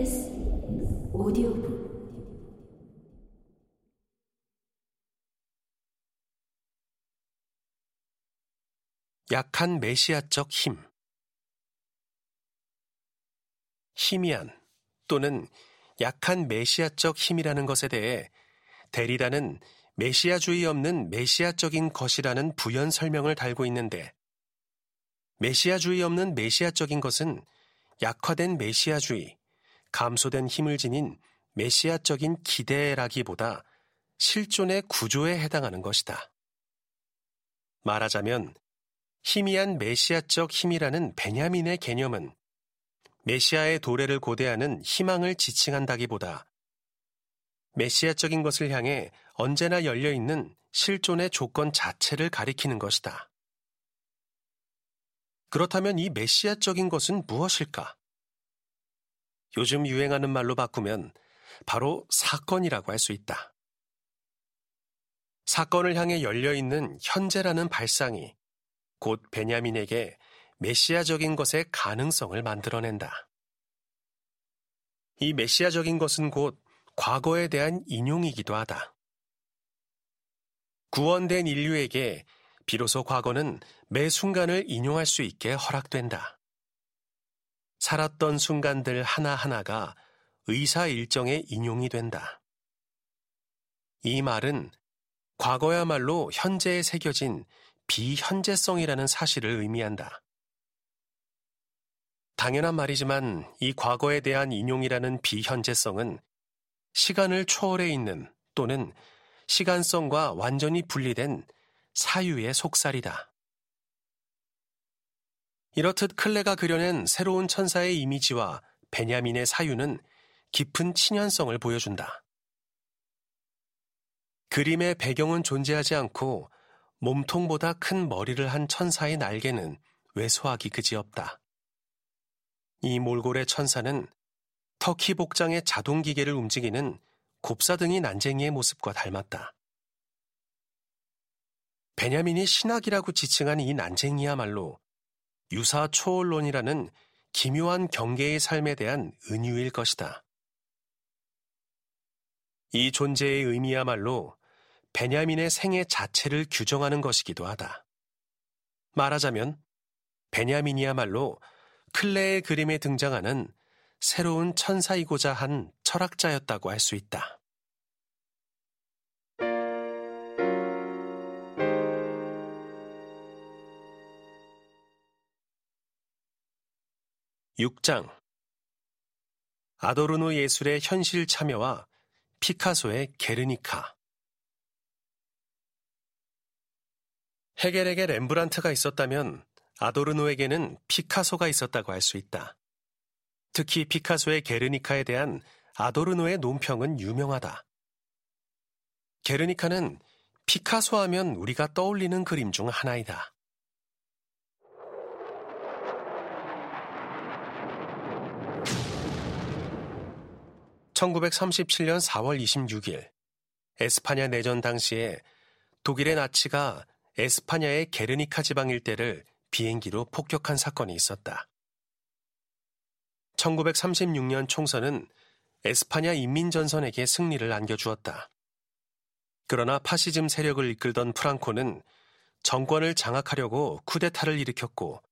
KBS 오디오북 약한 메시아적 힘. 희미한 또는 약한 메시아적 힘이라는 것에 대해 데리다는 메시아주의 없는 메시아적인 것이라는 부연 설명을 달고 있는데 메시아주의 없는 메시아적인 것은 약화된 메시아주의, 감소된 힘을 지닌 메시아적인 기대라기보다 실존의 구조에 해당하는 것이다. 말하자면 희미한 메시아적 힘이라는 베냐민의 개념은 메시아의 도래를 고대하는 희망을 지칭한다기보다 메시아적인 것을 향해 언제나 열려 있는 실존의 조건 자체를 가리키는 것이다. 그렇다면 이 메시아적인 것은 무엇일까? 요즘 유행하는 말로 바꾸면 바로 사건이라고 할 수 있다. 사건을 향해 열려 있는 현재라는 발상이 곧 베냐민에게 메시아적인 것의 가능성을 만들어낸다. 이 메시아적인 것은 곧 과거에 대한 인용이기도 하다. 구원된 인류에게 비로소 과거는 매 순간을 인용할 수 있게 허락된다. 살았던 순간들 하나하나가 의사 일정의 인용이 된다. 이 말은 과거야말로 현재에 새겨진 비현재성이라는 사실을 의미한다. 당연한 말이지만 이 과거에 대한 인용이라는 비현재성은 시간을 초월해 있는 또는 시간성과 완전히 분리된 사유의 속살이다. 이렇듯 클레가 그려낸 새로운 천사의 이미지와 베냐민의 사유는 깊은 친연성을 보여준다. 그림의 배경은 존재하지 않고 몸통보다 큰 머리를 한 천사의 날개는 왜소하기 그지없다. 이 몰골의 천사는 터키 복장의 자동 기계를 움직이는 곱사등이 난쟁이의 모습과 닮았다. 베냐민이 신학이라고 지칭한 이 난쟁이야말로 유사 초월론이라는 기묘한 경계의 삶에 대한 은유일 것이다. 이 존재의 의미야말로 베냐민의 생애 자체를 규정하는 것이기도 하다. 말하자면 베냐민이야말로 클레의 그림에 등장하는 새로운 천사이고자 한 철학자였다고 할 수 있다. 6장 아도르노 예술의 현실 참여와 피카소의 게르니카 헤겔에게 렘브란트가 있었다면 아도르노에게는 피카소가 있었다고 할 수 있다. 특히 피카소의 게르니카에 대한 아도르노의 논평은 유명하다. 게르니카는 피카소 하면 우리가 떠올리는 그림 중 하나이다. 1937년 4월 26일 에스파냐 내전 당시에 독일의 나치가 에스파냐의 게르니카 지방 일대를 비행기로 폭격한 사건이 있었다. 1936년 총선은 에스파냐 인민전선에게 승리를 안겨주었다. 그러나 파시즘 세력을 이끌던 프랑코는 정권을 장악하려고 쿠데타를 일으켰고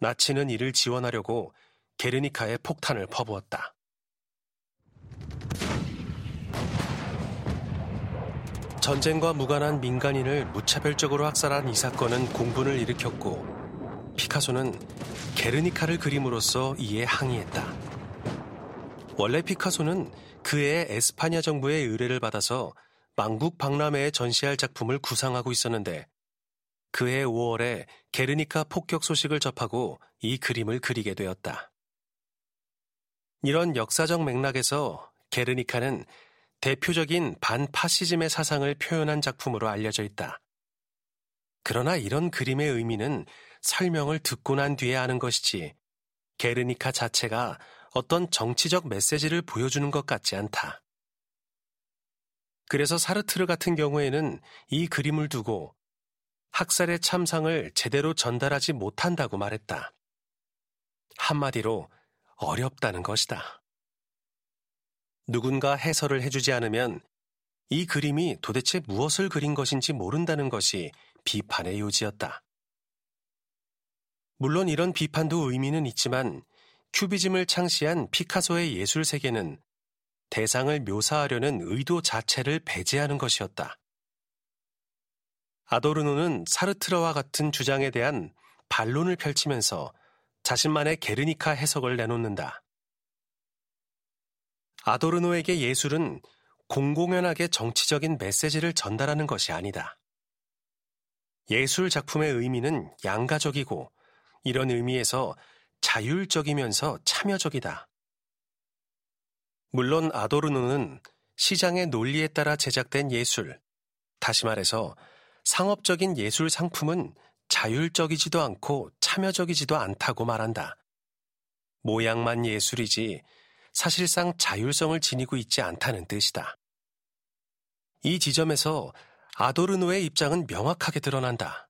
나치는 이를 지원하려고 게르니카에 폭탄을 퍼부었다. 전쟁과 무관한 민간인을 무차별적으로 학살한 이 사건은 공분을 일으켰고 피카소는 게르니카를 그림으로써 이에 항의했다. 원래 피카소는 그해 에스파냐 정부의 의뢰를 받아서 망국 박람회에 전시할 작품을 구상하고 있었는데 그해 5월에 게르니카 폭격 소식을 접하고 이 그림을 그리게 되었다. 이런 역사적 맥락에서 게르니카는 대표적인 반파시즘의 사상을 표현한 작품으로 알려져 있다. 그러나 이런 그림의 의미는 설명을 듣고 난 뒤에 아는 것이지 게르니카 자체가 어떤 정치적 메시지를 보여주는 것 같지 않다. 그래서 사르트르 같은 경우에는 이 그림을 두고 학살의 참상을 제대로 전달하지 못한다고 말했다. 한마디로 어렵다는 것이다. 누군가 해설을 해주지 않으면 이 그림이 도대체 무엇을 그린 것인지 모른다는 것이 비판의 요지였다. 물론 이런 비판도 의미는 있지만 큐비즘을 창시한 피카소의 예술 세계는 대상을 묘사하려는 의도 자체를 배제하는 것이었다. 아도르노는 사르트르와 같은 주장에 대한 반론을 펼치면서 자신만의 게르니카 해석을 내놓는다. 아도르노에게 예술은 공공연하게 정치적인 메시지를 전달하는 것이 아니다. 예술 작품의 의미는 양가적이고 이런 의미에서 자율적이면서 참여적이다. 물론 아도르노는 시장의 논리에 따라 제작된 예술, 다시 말해서 상업적인 예술 상품은 자율적이지도 않고 참여적이지도 않다고 말한다. 모양만 예술이지 사실상 자율성을 지니고 있지 않다는 뜻이다. 이 지점에서 아도르노의 입장은 명확하게 드러난다.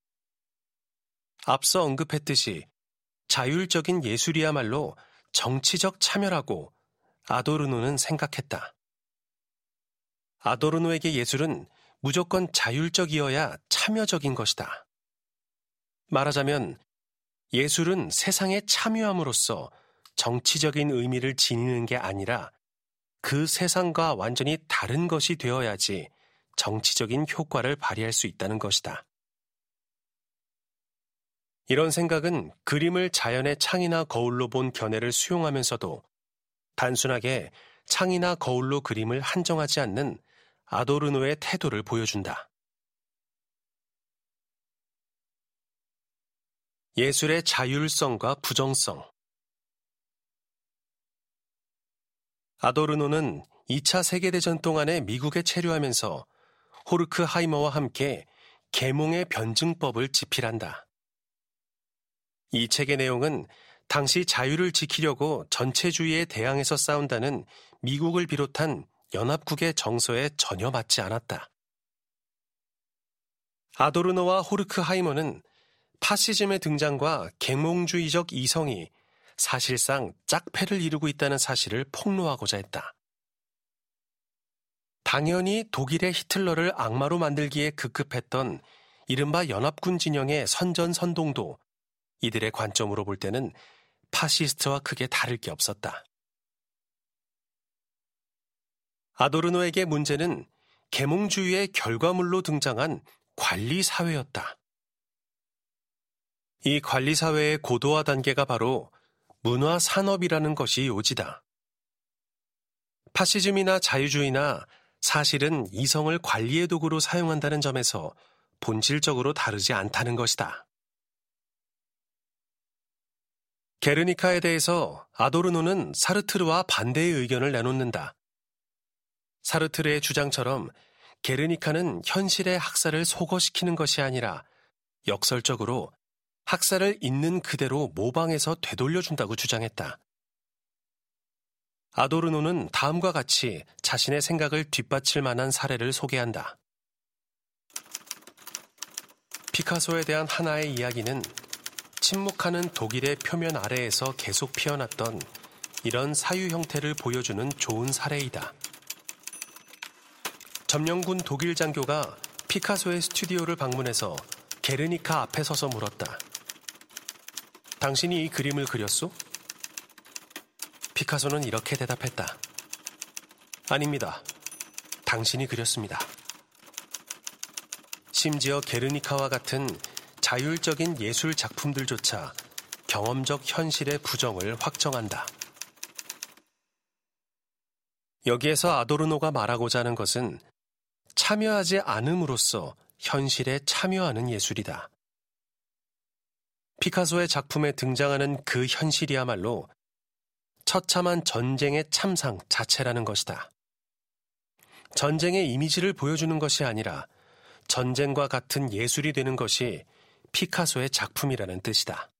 앞서 언급했듯이 자율적인 예술이야말로 정치적 참여라고 아도르노는 생각했다. 아도르노에게 예술은 무조건 자율적이어야 참여적인 것이다. 말하자면 예술은 세상에 참여함으로써 정치적인 의미를 지니는 게 아니라 그 세상과 완전히 다른 것이 되어야지 정치적인 효과를 발휘할 수 있다는 것이다. 이런 생각은 그림을 자연의 창이나 거울로 본 견해를 수용하면서도 단순하게 창이나 거울로 그림을 한정하지 않는 아도르노의 태도를 보여준다. 예술의 자율성과 부정성 아도르노는 2차 세계대전 동안에 미국에 체류하면서 호르크 하이머와 함께 계몽의 변증법을 집필한다. 이 책의 내용은 당시 자유를 지키려고 전체주의에 대항해서 싸운다는 미국을 비롯한 연합국의 정서에 전혀 맞지 않았다. 아도르노와 호르크하이머는 파시즘의 등장과 계몽주의적 이성이 사실상 짝패를 이루고 있다는 사실을 폭로하고자 했다. 당연히 독일의 히틀러를 악마로 만들기에 급급했던 이른바 연합군 진영의 선전선동도 이들의 관점으로 볼 때는 파시스트와 크게 다를 게 없었다. 아도르노에게 문제는 계몽주의의 결과물로 등장한 관리사회였다. 이 관리사회의 고도화 단계가 바로 문화 산업이라는 것이 요지다. 파시즘이나 자유주의나 사실은 이성을 관리의 도구로 사용한다는 점에서 본질적으로 다르지 않다는 것이다. 게르니카에 대해서 아도르노는 사르트르와 반대의 의견을 내놓는다. 사르트르의 주장처럼 게르니카는 현실의 학살을 소거시키는 것이 아니라 역설적으로 학살을 있는 그대로 모방해서 되돌려준다고 주장했다. 아도르노는 다음과 같이 자신의 생각을 뒷받칠 만한 사례를 소개한다. 피카소에 대한 하나의 이야기는 침묵하는 독일의 표면 아래에서 계속 피어났던 이런 사유 형태를 보여주는 좋은 사례이다. 점령군 독일 장교가 피카소의 스튜디오를 방문해서 게르니카 앞에 서서 물었다. 당신이 이 그림을 그렸소? 피카소는 이렇게 대답했다. 아닙니다. 당신이 그렸습니다. 심지어 게르니카와 같은 자율적인 예술 작품들조차 경험적 현실의 부정을 확정한다. 여기에서 아도르노가 말하고자 하는 것은 참여하지 않음으로써 현실에 참여하는 예술이다. 피카소의 작품에 등장하는 그 현실이야말로 처참한 전쟁의 참상 자체라는 것이다. 전쟁의 이미지를 보여주는 것이 아니라 전쟁과 같은 예술이 되는 것이 피카소의 작품이라는 뜻이다.